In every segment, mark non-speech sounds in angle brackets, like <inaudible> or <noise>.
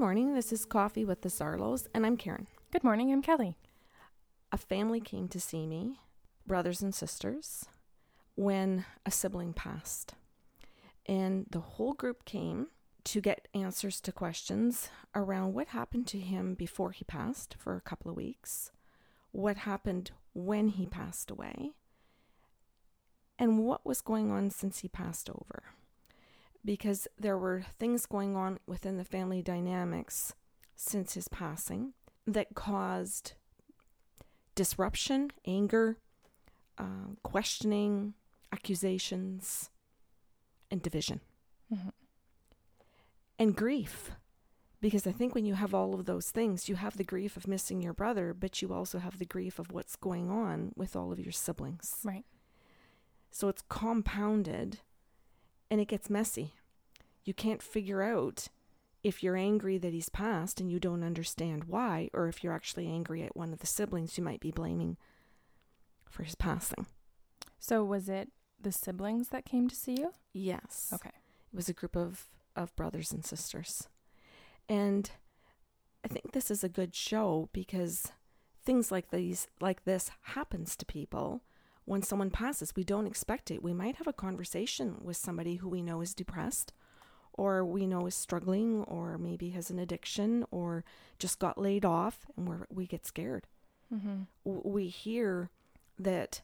Good morning. This is Coffee with the Sarlos, and I'm Karen. Good morning. I'm Kelly. A family came to see me, brothers and sisters, when a sibling passed. And the whole group came to get answers to questions around what happened to him before he passed for a couple of weeks, what happened when he passed away, and what was going on since he passed over. Because there were things going on within the family dynamics since his passing that caused disruption, anger, uh, questioning, accusations, and division. Mm-hmm. And grief. Because I think when you have all of those things, you have the grief of missing your brother, but you also have the grief of what's going on with all of your siblings. Right. So it's compounded and it gets messy. You can't figure out if you're angry that he's passed and you don't understand why, or if you're actually angry at one of the siblings you might be blaming for his passing. So was it the siblings that came to see you? Yes. Okay. It was a group of, of brothers and sisters. And I think this is a good show because things like these like this happens to people when someone passes. We don't expect it. We might have a conversation with somebody who we know is depressed or we know is struggling or maybe has an addiction or just got laid off and we we get scared. Mm-hmm. We hear that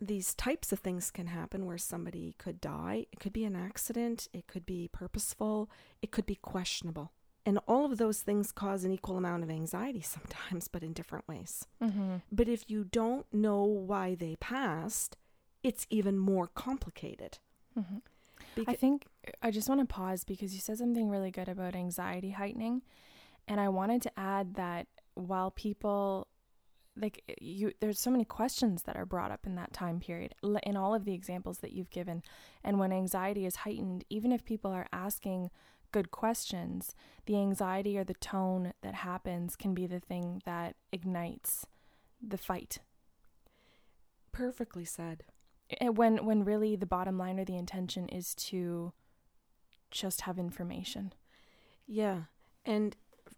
these types of things can happen where somebody could die. It could be an accident, it could be purposeful, it could be questionable. And all of those things cause an equal amount of anxiety <laughs> sometimes, but in different ways. Mm-hmm. But if you don't know why they passed, it's even more complicated. Mm-hmm. Beca- I think I just want to pause because you said something really good about anxiety heightening. And I wanted to add that while people like you there's so many questions that are brought up in that time period in all of the examples that you've given and when anxiety is heightened even if people are asking good questions the anxiety or the tone that happens can be the thing that ignites the fight. Perfectly said. And when when really the bottom line or the intention is to just have information. Yeah and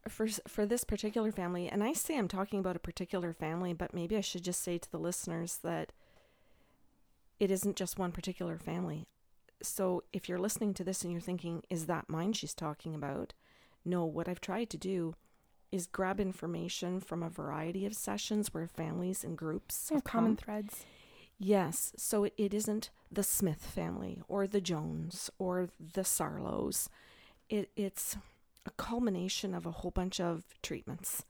for for this particular family, and I say I'm talking about a particular family, but maybe I should just say to the listeners that it isn't just one particular family. So if you're listening to this and you're thinking, is that mine she's talking about? No, what I've tried to do is grab information from a variety of sessions where families and groups have common threads. Yes, so it, it isn't the Smith family or the Jones or the Sarlos. It, it's a culmination of a whole bunch of treatments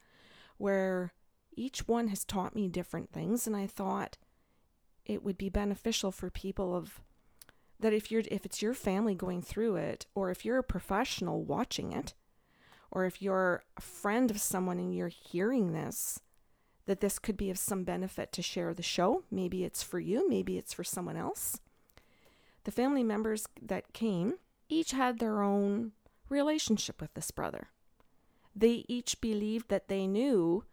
where each one has taught me different things and I thought it would be beneficial for people of that if you're if it's your family going through it or if you're a professional watching it or if you're a friend of someone and you're hearing this that this could be of some benefit to share the show maybe it's for you maybe it's for someone else the family members that came each had their own relationship with this brother. They each believed that they knew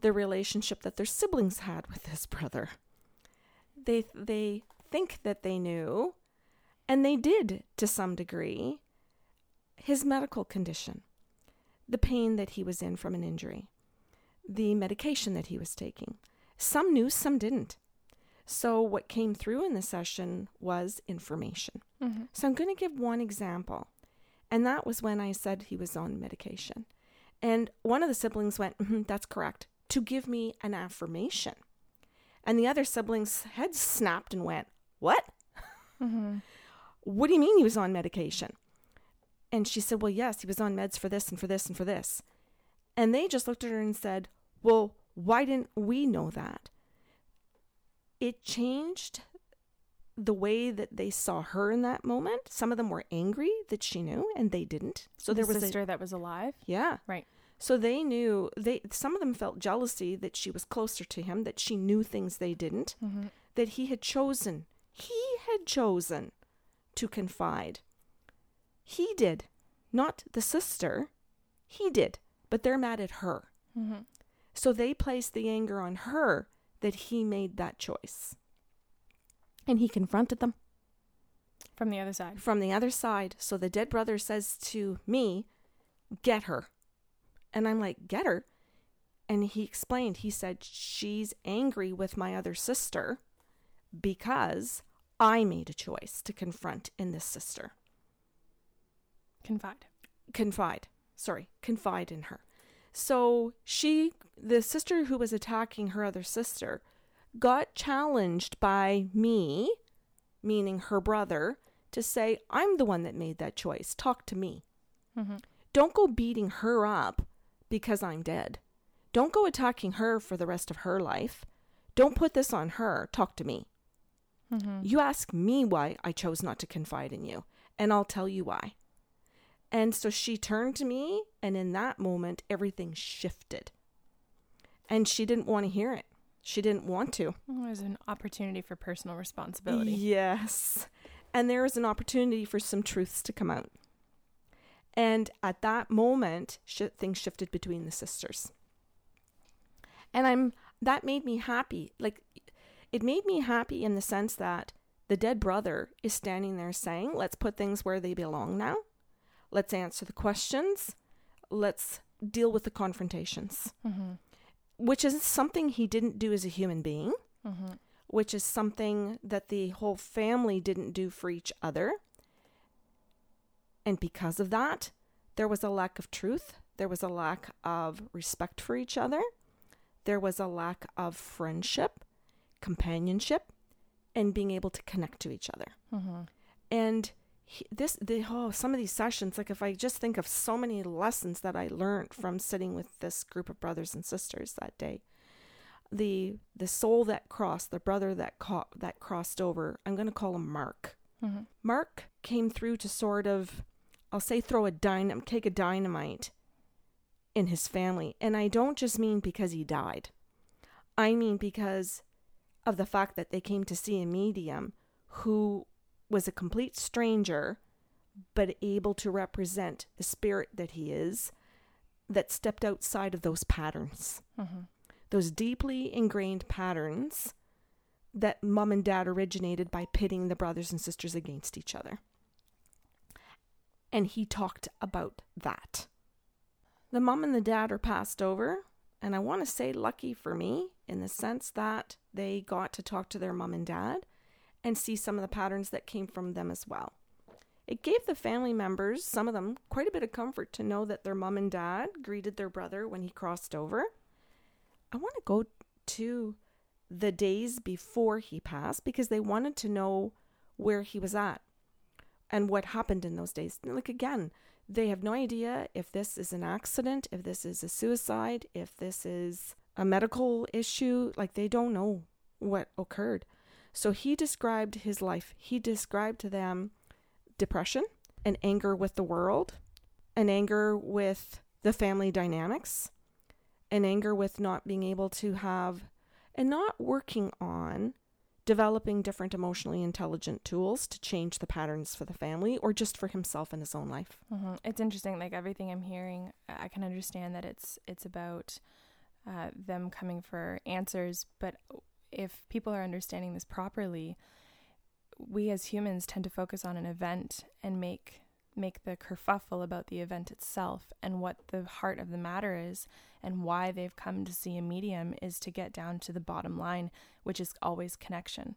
the relationship that their siblings had with this brother. They they think that they knew, and they did to some degree, his medical condition, the pain that he was in from an injury, the medication that he was taking. Some knew, some didn't. So, what came through in the session was information. Mm-hmm. So, I'm going to give one example. And that was when I said he was on medication. And one of the siblings went, mm-hmm, That's correct, to give me an affirmation. And the other sibling's head snapped and went, What? Mm-hmm. What do you mean he was on medication? And she said, Well, yes, he was on meds for this and for this and for this. And they just looked at her and said, Well, why didn't we know that? It changed the way that they saw her in that moment. Some of them were angry that she knew, and they didn't. So the there was sister a, sister that was alive. Yeah, right. So they knew they. Some of them felt jealousy that she was closer to him, that she knew things they didn't, mm-hmm. that he had chosen. He had chosen to confide. He did, not the sister. He did, but they're mad at her. Mm-hmm. So they placed the anger on her that he made that choice. And he confronted them. From the other side. From the other side. So the dead brother says to me, get her. And I'm like, get her? And he explained, he said, she's angry with my other sister because I made a choice to confront in this sister. Confide. Confide. Sorry, confide in her. So she, the sister who was attacking her other sister, got challenged by me, meaning her brother, to say, I'm the one that made that choice. Talk to me. Mm-hmm. Don't go beating her up because I'm dead. Don't go attacking her for the rest of her life. Don't put this on her. Talk to me. Mm-hmm. You ask me why I chose not to confide in you, and I'll tell you why. And so she turned to me, and in that moment, everything shifted. And she didn't want to hear it. She didn't want to. It was an opportunity for personal responsibility. Yes. And there was an opportunity for some truths to come out. And at that moment, sh- things shifted between the sisters. And I'm that made me happy. Like it made me happy in the sense that the dead brother is standing there saying, "Let's put things where they belong now. Let's answer the questions. Let's deal with the confrontations." Mm-hmm which is something he didn't do as a human being, mm-hmm. which is something that the whole family didn't do for each other. And because of that, there was a lack of truth, there was a lack of respect for each other, there was a lack of friendship, companionship, and being able to connect to each other. Mm-hmm. And he, this the oh some of these sessions like if i just think of so many lessons that i learned from sitting with this group of brothers and sisters that day the the soul that crossed the brother that caught that crossed over i'm going to call him mark mm-hmm. mark came through to sort of i'll say throw a dynamite take a dynamite in his family and i don't just mean because he died i mean because of the fact that they came to see a medium who was a complete stranger, but able to represent the spirit that he is, that stepped outside of those patterns, mm-hmm. those deeply ingrained patterns that mom and dad originated by pitting the brothers and sisters against each other. And he talked about that. The mom and the dad are passed over, and I want to say lucky for me in the sense that they got to talk to their mom and dad and see some of the patterns that came from them as well. It gave the family members, some of them, quite a bit of comfort to know that their mom and dad greeted their brother when he crossed over. I want to go to the days before he passed because they wanted to know where he was at and what happened in those days. Like, again, they have no idea if this is an accident, if this is a suicide, if this is a medical issue. Like, they don't know what occurred. So he described his life. He described to them depression, and anger with the world, an anger with the family dynamics, an anger with not being able to have and not working on developing different emotionally intelligent tools to change the patterns for the family or just for himself in his own life. Mm-hmm. It's interesting. Like everything I'm hearing, I can understand that it's it's about uh, them coming for answers, but if people are understanding this properly, we as humans tend to focus on an event and make make the kerfuffle about the event itself and what the heart of the matter is and why they've come to see a medium is to get down to the bottom line, which is always connection.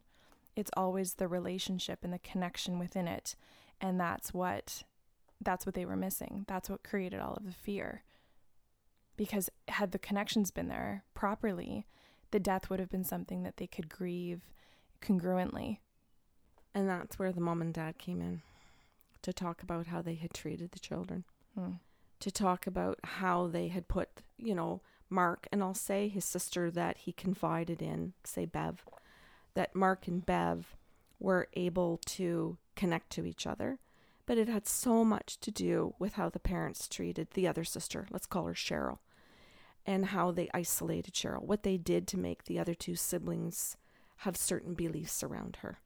It's always the relationship and the connection within it. And that's what that's what they were missing. That's what created all of the fear. Because had the connections been there properly, the death would have been something that they could grieve congruently. And that's where the mom and dad came in to talk about how they had treated the children, hmm. to talk about how they had put, you know, Mark, and I'll say his sister that he confided in, say Bev, that Mark and Bev were able to connect to each other. But it had so much to do with how the parents treated the other sister. Let's call her Cheryl and how they isolated Cheryl, what they did to make the other two siblings have certain beliefs around her.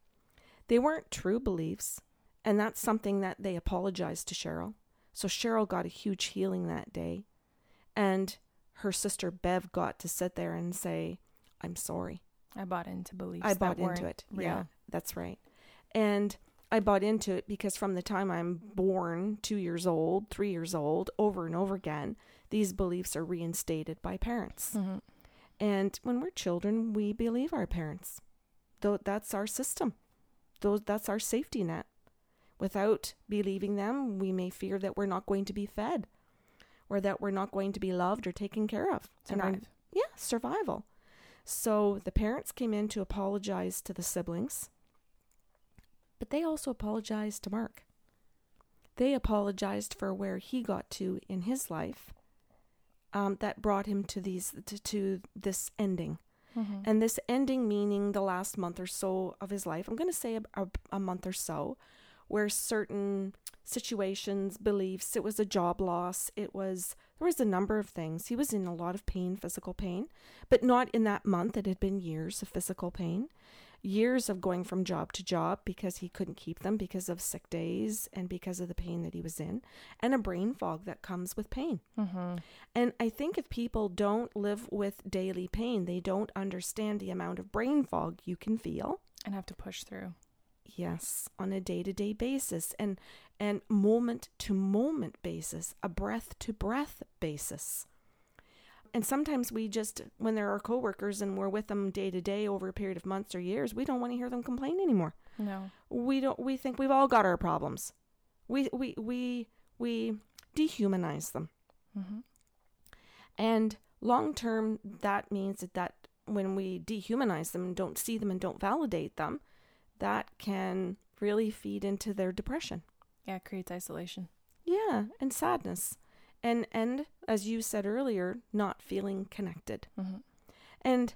They weren't true beliefs, and that's something that they apologized to Cheryl. So Cheryl got a huge healing that day, and her sister Bev got to sit there and say, I'm sorry. I bought into beliefs. I bought into it. Real. Yeah, that's right. And I bought into it because from the time I'm born, two years old, three years old, over and over again, these beliefs are reinstated by parents. Mm-hmm. And when we're children, we believe our parents. Though that's our system. Those that's our safety net. Without believing them, we may fear that we're not going to be fed or that we're not going to be loved or taken care of. Survive. Our, yeah, survival. So the parents came in to apologize to the siblings, but they also apologized to Mark. They apologized for where he got to in his life um, that brought him to these to, to this ending. Mm-hmm. And this ending meaning the last month or so of his life. I'm going to say a, a, a month or so where certain situations, beliefs, it was a job loss, it was there was a number of things. He was in a lot of pain, physical pain, but not in that month. It had been years of physical pain, years of going from job to job because he couldn't keep them because of sick days and because of the pain that he was in, and a brain fog that comes with pain. Mm-hmm. And I think if people don't live with daily pain, they don't understand the amount of brain fog you can feel. And have to push through. Yes, on a day-to-day basis and and moment to moment basis, a breath to breath basis. And sometimes we just when they're our coworkers and we're with them day to day over a period of months or years, we don't want to hear them complain anymore. No. We don't we think we've all got our problems. We we we we dehumanize them. Mm-hmm. And long term, that means that, that when we dehumanize them and don't see them and don't validate them, that can really feed into their depression. Yeah, it creates isolation. Yeah, and sadness. And and as you said earlier, not feeling connected. Mm-hmm. And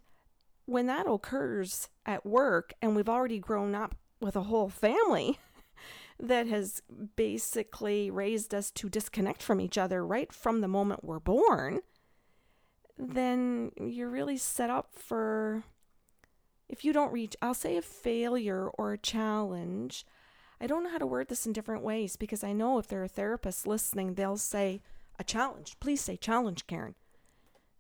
when that occurs at work and we've already grown up with a whole family <laughs> that has basically raised us to disconnect from each other right from the moment we're born, then you're really set up for if you don't reach, I'll say a failure or a challenge. I don't know how to word this in different ways because I know if there are therapists listening, they'll say a challenge. Please say challenge, Karen.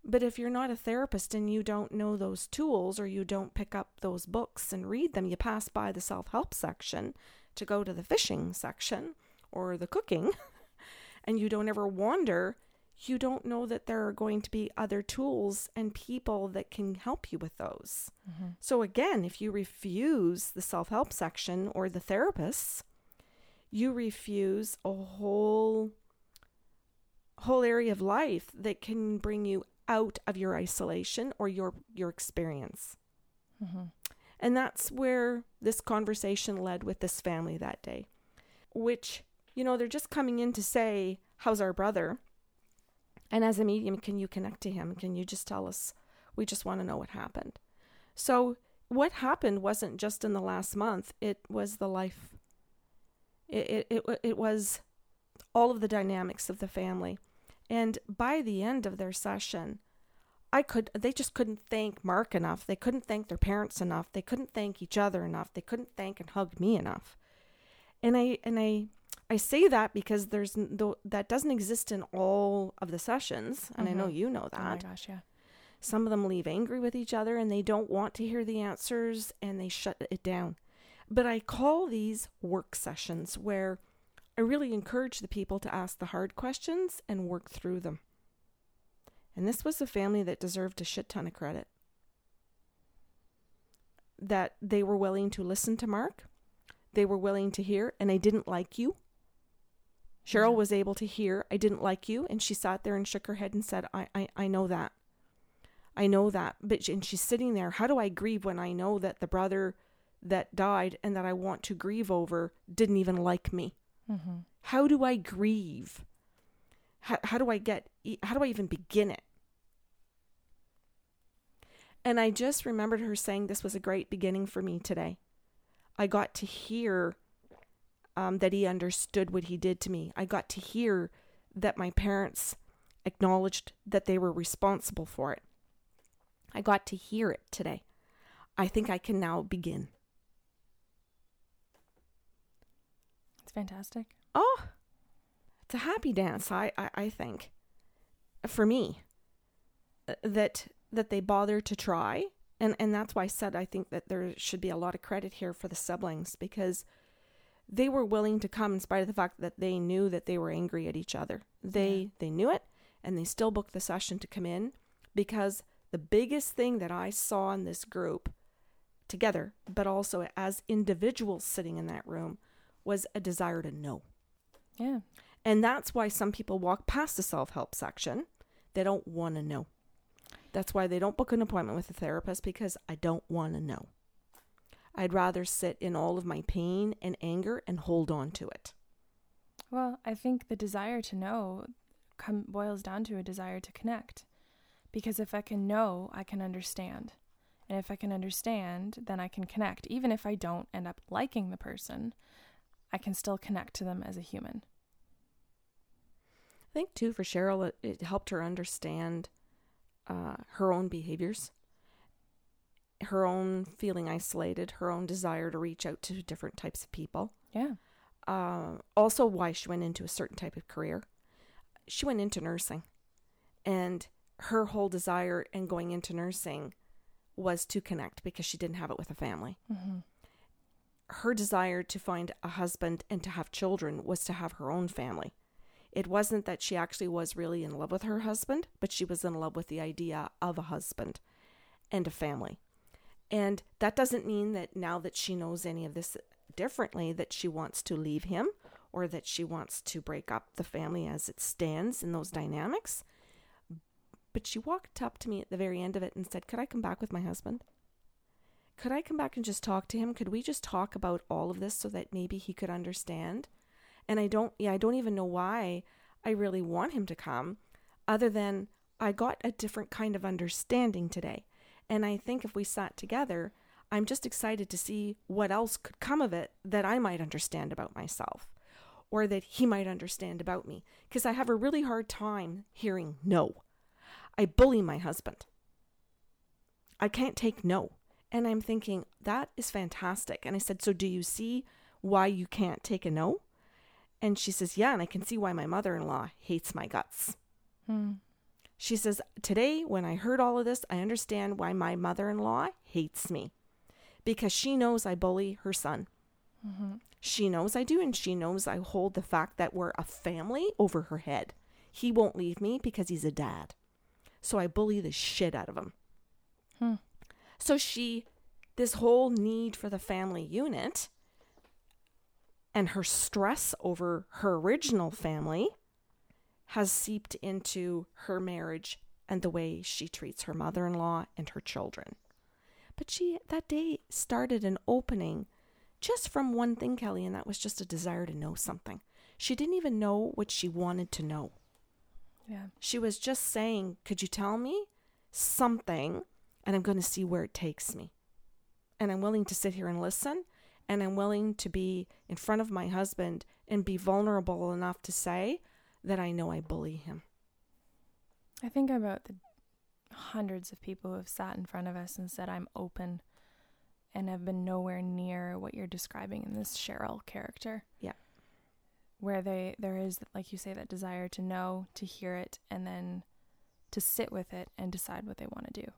But if you're not a therapist and you don't know those tools or you don't pick up those books and read them, you pass by the self help section to go to the fishing section or the cooking, <laughs> and you don't ever wonder, you don't know that there are going to be other tools and people that can help you with those. Mm-hmm. So, again, if you refuse the self help section or the therapists, you refuse a whole whole area of life that can bring you out of your isolation or your your experience. Mm-hmm. And that's where this conversation led with this family that day, which, you know, they're just coming in to say, How's our brother? And as a medium, can you connect to him? Can you just tell us? We just want to know what happened. So, what happened wasn't just in the last month, it was the life. It, it, it, it was all of the dynamics of the family. And by the end of their session, I could they just couldn't thank Mark enough. They couldn't thank their parents enough. They couldn't thank each other enough. They couldn't thank and hug me enough. And I and I I say that because there's that doesn't exist in all of the sessions, and mm-hmm. I know you know that. Oh my gosh, yeah. Some of them leave angry with each other and they don't want to hear the answers and they shut it down. But I call these work sessions where I really encourage the people to ask the hard questions and work through them. And this was a family that deserved a shit ton of credit. That they were willing to listen to Mark, they were willing to hear, and I didn't like you. Cheryl mm-hmm. was able to hear, I didn't like you, and she sat there and shook her head and said, I, I, I know that. I know that. But and she's sitting there, how do I grieve when I know that the brother that died and that I want to grieve over didn't even like me? Mm-hmm. How do I grieve? How, how do I get, how do I even begin it? And I just remembered her saying this was a great beginning for me today. I got to hear um, that he understood what he did to me. I got to hear that my parents acknowledged that they were responsible for it. I got to hear it today. I think I can now begin. Fantastic. Oh, it's a happy dance, I, I, I think, for me, uh, that that they bother to try. And, and that's why I said I think that there should be a lot of credit here for the siblings because they were willing to come in spite of the fact that they knew that they were angry at each other. They Yeah. they knew it and they still booked the session to come in because the biggest thing that I saw in this group together, but also as individuals sitting in that room, was a desire to know. Yeah. And that's why some people walk past the self help section. They don't want to know. That's why they don't book an appointment with a therapist because I don't want to know. I'd rather sit in all of my pain and anger and hold on to it. Well, I think the desire to know come boils down to a desire to connect. Because if I can know, I can understand. And if I can understand, then I can connect. Even if I don't end up liking the person, I can still connect to them as a human. I think, too, for Cheryl, it, it helped her understand uh, her own behaviors, her own feeling isolated, her own desire to reach out to different types of people. Yeah. uh, also why she went into a certain type of career. She went into nursing, and her whole desire in going into nursing was to connect because she didn't have it with a family. Mm-hmm. Her desire to find a husband and to have children was to have her own family. It wasn't that she actually was really in love with her husband, but she was in love with the idea of a husband and a family. And that doesn't mean that now that she knows any of this differently that she wants to leave him or that she wants to break up the family as it stands in those dynamics. But she walked up to me at the very end of it and said, Could I come back with my husband? Could I come back and just talk to him? Could we just talk about all of this so that maybe he could understand? And I don't, yeah, I don't even know why I really want him to come, other than I got a different kind of understanding today. And I think if we sat together, I'm just excited to see what else could come of it that I might understand about myself or that he might understand about me. Because I have a really hard time hearing no. I bully my husband. I can't take no. And I'm thinking, that is fantastic. And I said, So do you see why you can't take a no? And she says, Yeah, and I can see why my mother in law hates my guts. Hmm. She says, Today, when I heard all of this, I understand why my mother in law hates me because she knows I bully her son. Mm-hmm. She knows I do, and she knows I hold the fact that we're a family over her head. He won't leave me because he's a dad. So I bully the shit out of him. Hmm. So she, this whole need for the family unit and her stress over her original family has seeped into her marriage and the way she treats her mother in law and her children. But she, that day, started an opening just from one thing, Kelly, and that was just a desire to know something. She didn't even know what she wanted to know. Yeah. She was just saying, Could you tell me something? And I'm going to see where it takes me. And I'm willing to sit here and listen. And I'm willing to be in front of my husband and be vulnerable enough to say that I know I bully him. I think about the hundreds of people who have sat in front of us and said, I'm open and have been nowhere near what you're describing in this Cheryl character. Yeah. Where they there is like you say that desire to know, to hear it and then to sit with it and decide what they want to do.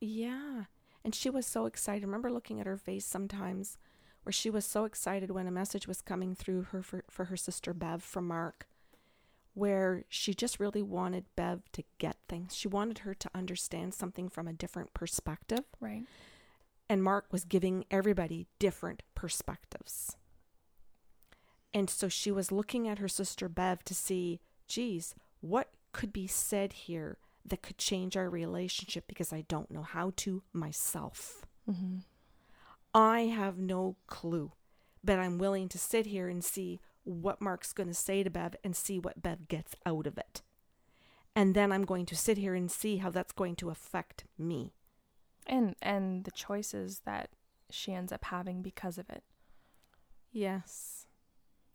Yeah. And she was so excited. I remember looking at her face sometimes where she was so excited when a message was coming through her for, for her sister Bev from Mark, where she just really wanted Bev to get things. She wanted her to understand something from a different perspective. Right. And Mark was giving everybody different perspectives. And so she was looking at her sister Bev to see, geez, what could be said here that could change our relationship because I don't know how to myself. Mm-hmm. I have no clue, but I'm willing to sit here and see what Mark's going to say to Bev and see what Bev gets out of it. And then I'm going to sit here and see how that's going to affect me. And and the choices that she ends up having because of it. Yes.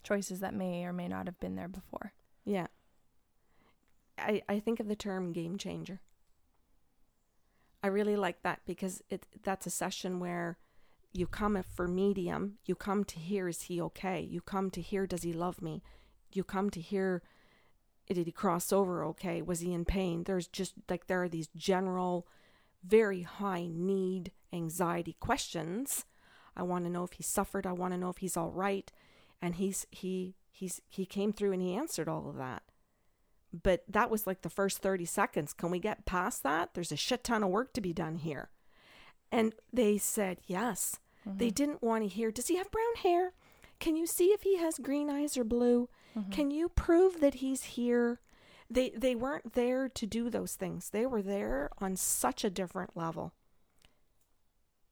Choices that may or may not have been there before. Yeah. I, I think of the term game changer. I really like that because it that's a session where you come for medium, you come to hear is he okay? You come to hear does he love me? You come to hear did he cross over okay? Was he in pain? There's just like there are these general very high need anxiety questions I want to know if he suffered. I want to know if he's all right. And he's he he's he came through and he answered all of that. But that was like the first 30 seconds. Can we get past that? There's a shit ton of work to be done here. And they said yes. Mm-hmm. They didn't want to hear, does he have brown hair? Can you see if he has green eyes or blue? Mm-hmm. Can you prove that he's here? They they weren't there to do those things. They were there on such a different level.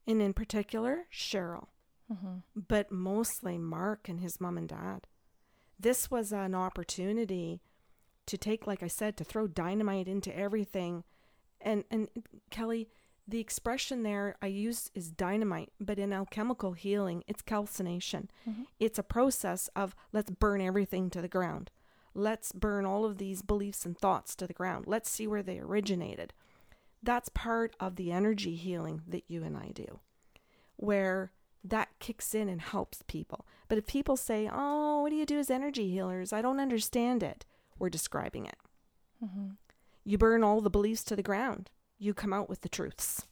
And in particular, Cheryl. Mm-hmm. But mostly Mark and his mom and dad. This was an opportunity to take like I said to throw dynamite into everything. And and Kelly, the expression there I use is dynamite, but in alchemical healing, it's calcination. Mm-hmm. It's a process of let's burn everything to the ground. Let's burn all of these beliefs and thoughts to the ground. Let's see where they originated. That's part of the energy healing that you and I do, where that kicks in and helps people. But if people say, Oh, what do you do as energy healers? I don't understand it, we're describing it. Mm-hmm. You burn all the beliefs to the ground you come out with the truths.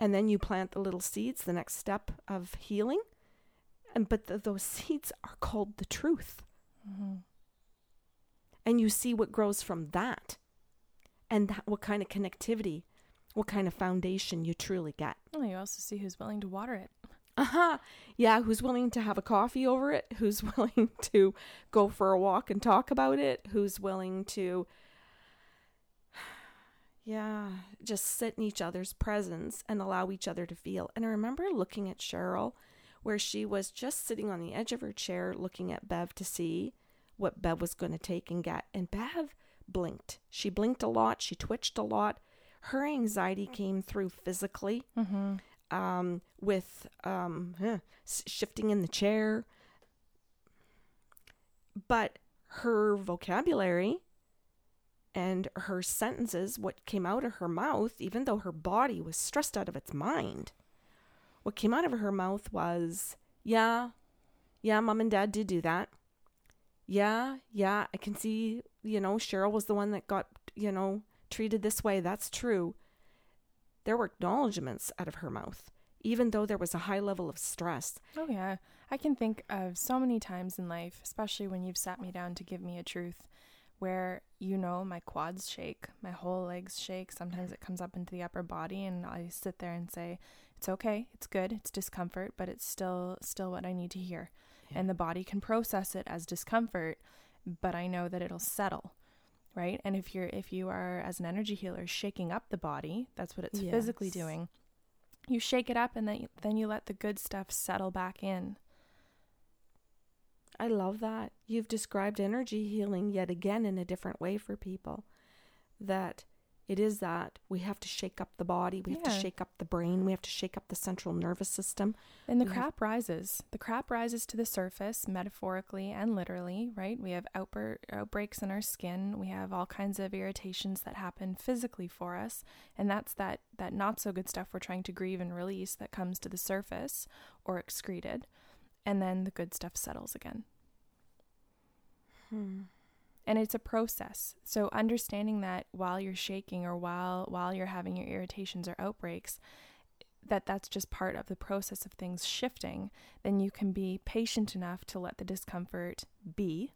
And then you plant the little seeds, the next step of healing. And but the, those <laughs> seeds are called the truth. Mm-hmm. And you see what grows from that. And that, what kind of connectivity, what kind of foundation you truly get. Well, you also see who's willing to water it. Uh-huh. Yeah, who's willing to have a coffee over it, who's <laughs> willing to go for a walk and talk about it, who's willing to <sighs> yeah, just sit in each other's presence and allow each other to feel. And I remember looking at Cheryl where she was just sitting on the edge of her chair looking at Bev to see what Bev was going to take and get. And Bev blinked. She blinked a lot, she twitched a lot. Her anxiety came through physically mm-hmm. Um, with um, shifting in the chair. But her vocabulary and her sentences, what came out of her mouth, even though her body was stressed out of its mind, what came out of her mouth was, Yeah, yeah, mom and dad did do that. Yeah, yeah, I can see, you know, Cheryl was the one that got, you know, treated this way. That's true. There were acknowledgments out of her mouth, even though there was a high level of stress. Oh, yeah. I can think of so many times in life, especially when you've sat me down to give me a truth where you know my quads shake, my whole legs shake. Sometimes it comes up into the upper body and I sit there and say, "It's okay. It's good. It's discomfort, but it's still still what I need to hear." Yeah. And the body can process it as discomfort, but I know that it'll settle. Right? And if you're if you are as an energy healer shaking up the body, that's what it's yes. physically doing. You shake it up and then then you let the good stuff settle back in. I love that. You've described energy healing yet again in a different way for people. That it is that we have to shake up the body, we have to shake up the brain, we have to shake up the central nervous system. And the we crap have... rises. The crap rises to the surface, metaphorically and literally, right? We have outbur- outbreaks in our skin. We have all kinds of irritations that happen physically for us. And that's that, that not so good stuff we're trying to grieve and release that comes to the surface or excreted and then the good stuff settles again. Hmm. And it's a process. So understanding that while you're shaking or while while you're having your irritations or outbreaks, that that's just part of the process of things shifting, then you can be patient enough to let the discomfort be,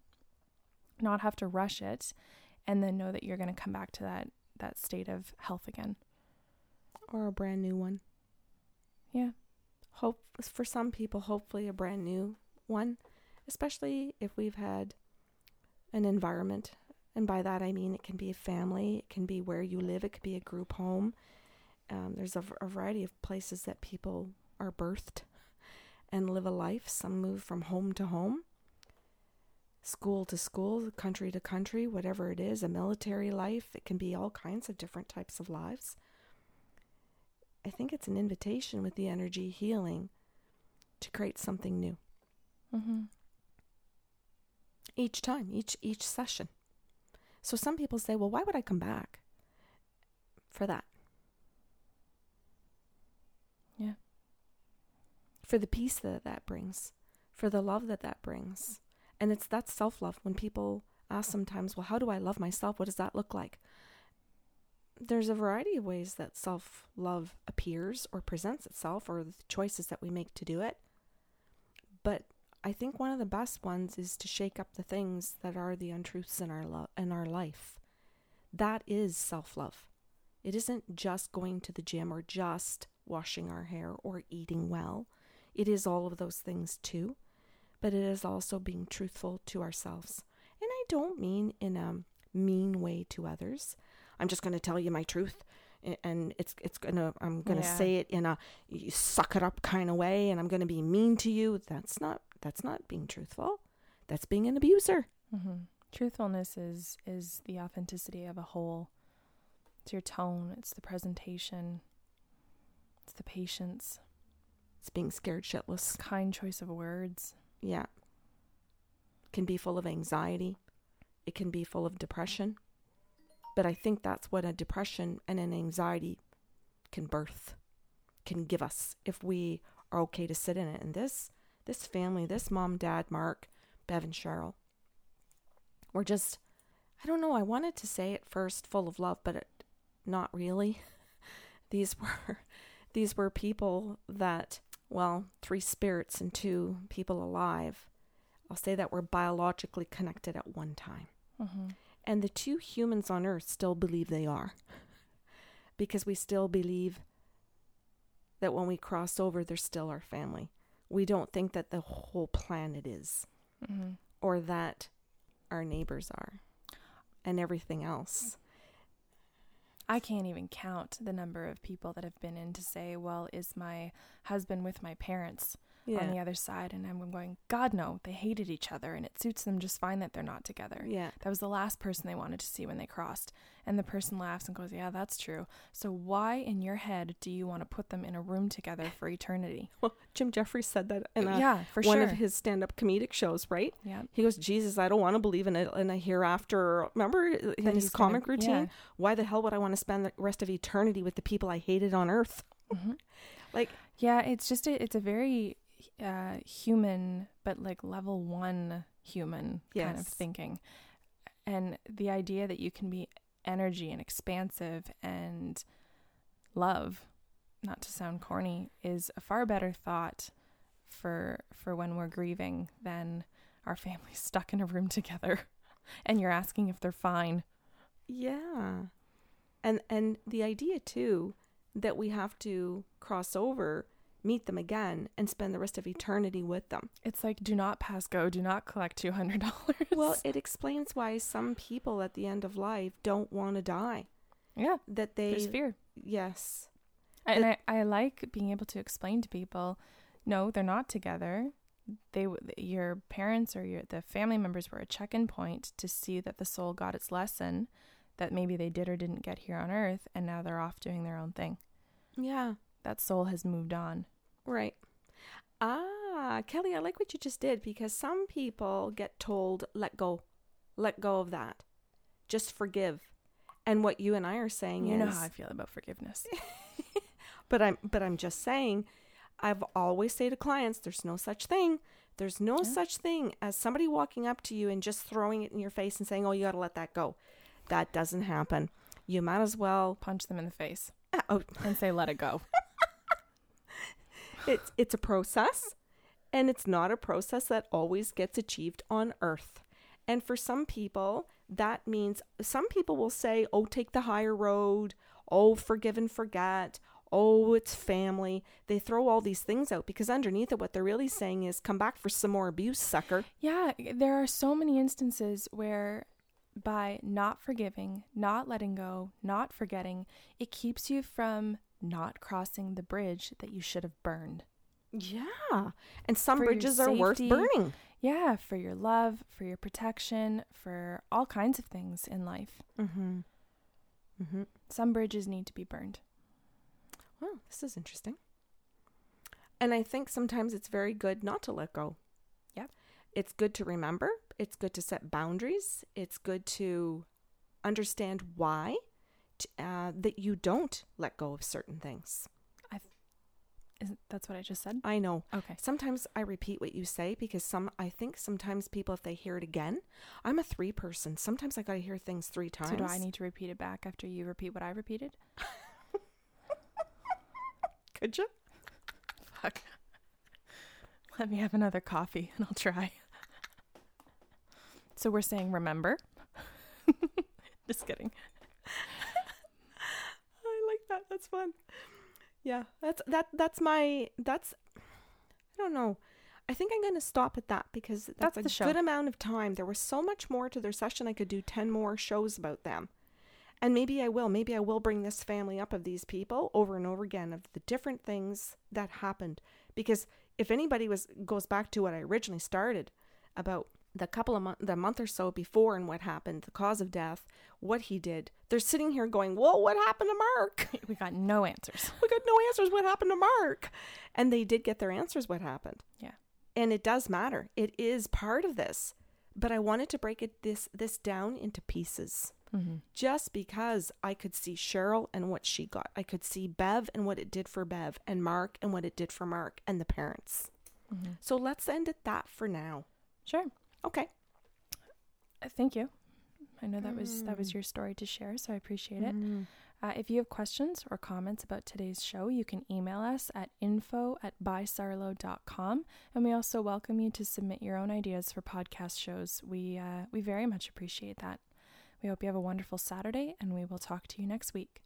not have to rush it, and then know that you're going to come back to that that state of health again or a brand new one. Yeah hope for some people hopefully a brand new one especially if we've had an environment. And by that i mean it can be a family it can be where you live it could be a group home. Um, there's a, variety of places that people are birthed and live a life. Some move from home to home school to school country to country whatever it is a military life. It can be all kinds of different types of lives. I think it's an invitation with the energy healing to create something new. Mm-hmm. Each time, each each session. So some people say, "Well, why would I come back for that?" Yeah. For the peace that that brings, for the love that that brings, and it's that self love. When people ask sometimes, "Well, how do I love myself? What does that look like?" there's a variety of ways that self love appears or presents itself, or the choices that we make to do it. But I think one of the best ones is to shake up the things that are the untruths in our love in our life. That is self love. It isn't just going to the gym or just washing our hair or eating well. It is all of those things too, but it is also being truthful to ourselves. And I don't mean in a mean way to others. I'm just going to tell you my truth and it's it's going to I'm going to yeah. say it in a suck it up kind of way and I'm going to be mean to you. That's not that's not being truthful. That's being an abuser. Mm-hmm. Truthfulness is is the authenticity of a whole. It's your tone, it's the presentation, it's the patience. It's being scared shitless. Kind choice of words. Yeah. Can be full of anxiety. It can be full of depression. But I think that's what a depression and an anxiety can birth, can give us if we are okay to sit in it. And this this family, this mom, dad, Mark, Bev, and Cheryl, were just I don't know, I wanted to say at first full of love, but it, not really. <laughs> These were these were people that well, three spirits and two people alive. I'll say that we're biologically connected at one time. Mm-hmm. And the two humans on earth still believe they are. <laughs> because we still believe that when we cross over, they're still our family. We don't think that the whole planet is, mm-hmm. or that our neighbors are, and everything else. I can't even count the number of people that have been in to say, well, is my husband with my parents? Yeah. on the other side. And I'm going, God, no, they hated each other and it suits them just fine that they're not together. Yeah. That was the last person they wanted to see when they crossed. And the person laughs and goes, Yeah, that's true. So why in your head do you want to put them in a room together for eternity? <laughs> Well, Jim Jeffries said that in a, yeah, for one sure. of his stand up comedic shows, right? Yeah. He goes, Jesus, I don't want to believe in a, in a hereafter. Remember in his comic gonna, routine? Yeah. Why the hell would I want to spend the rest of eternity with the people I hated on earth? Mm-hmm. like, yeah, it's just a, it's a very uh, human, but like level one human yes. kind of thinking. And the idea that you can be energy and expansive and love, not to sound corny, is a far better thought for for when we're grieving than our <laughs> families stuck in a room together <laughs> and you're asking if they're fine. Yeah. And and the idea too that we have to cross over meet them again and spend the rest of eternity with them. It's like do not pass go, do not collect $200. Well, <laughs> it explains why some people at the end of life don't want to die. Yeah. That they There's fear. Yes. And it, I, I like being able to explain to people, no, they're not together. They your parents or your the family members were a check-in point to see that the soul got its lesson that maybe they did or didn't get here on earth and now they're off doing their own thing. Yeah. That soul has moved on. Right. Ah, Kelly, I like what you just did because some people get told, let go, let go of that, just forgive. And what you and I are saying you is, know how I feel about forgiveness. <laughs> but I'm, but I'm just saying, I've always say to clients, there's no such thing. There's no yeah. such thing as somebody walking up to you and just throwing it in your face and saying, "Oh, you got to let that go." That doesn't happen. You might as well punch them in the face. Uh, oh. and say, "Let it go." <laughs> it's it's a process and it's not a process that always gets achieved on earth. And for some people, that means some people will say, "Oh, take the higher road. Oh, forgive and forget. Oh, it's family." They throw all these things out because underneath it what they're really saying is, "Come back for some more abuse, sucker." Yeah, there are so many instances where by not forgiving, not letting go, not forgetting, it keeps you from not crossing the bridge that you should have burned. Yeah. And some for bridges are worth burning. Yeah, for your love, for your protection, for all kinds of things in life. Mm-hmm. Mm-hmm. Some bridges need to be burned. Well, this is interesting. And I think sometimes it's very good not to let go. Yep. It's good to remember. It's good to set boundaries. It's good to understand why uh, that you don't let go of certain things. I, Isn't that's what I just said? I know. Okay. Sometimes I repeat what you say because some I think sometimes people if they hear it again, I'm a three person. Sometimes I got to hear things three times. So do I need to repeat it back after you repeat what I repeated? <laughs> Could you? Fuck. Let me have another coffee and I'll try. So we're saying remember. <laughs> Just kidding. I like that. That's fun. Yeah, that's that that's my that's I don't know. I think I'm going to stop at that because that's, That's a good amount of time. There was so much more to their session. I could do 10 more shows about them. And maybe I will. Maybe I will bring this family up of these people over and over again of the different things that happened. Because if anybody was goes back to what I originally started about the couple of months, the month or so before and what happened, the cause of death, what he did, they're sitting here going, "Whoa, what happened to Mark?" <laughs> We got no answers. <laughs> we got no answers. What happened to Mark? And they did get their answers. What happened? Yeah. And it does matter. It is part of this. But I wanted to break it this this down into pieces. Mm-hmm. Just because I could see Cheryl and what she got. I could see Bev and what it did for Bev and Mark and what it did for Mark and the parents. Mm-hmm. So let's end it that for now. Sure. Okay. Uh, thank you. I know that was that was Mm. your story to share, so I appreciate it. Mm. Uh, if you have questions or comments about today's show, you can email us at info at bysarlo.com. And we also welcome you to submit your own ideas for podcast shows. We, uh, we very much appreciate that. We hope you have a wonderful Saturday, and we will talk to you next week.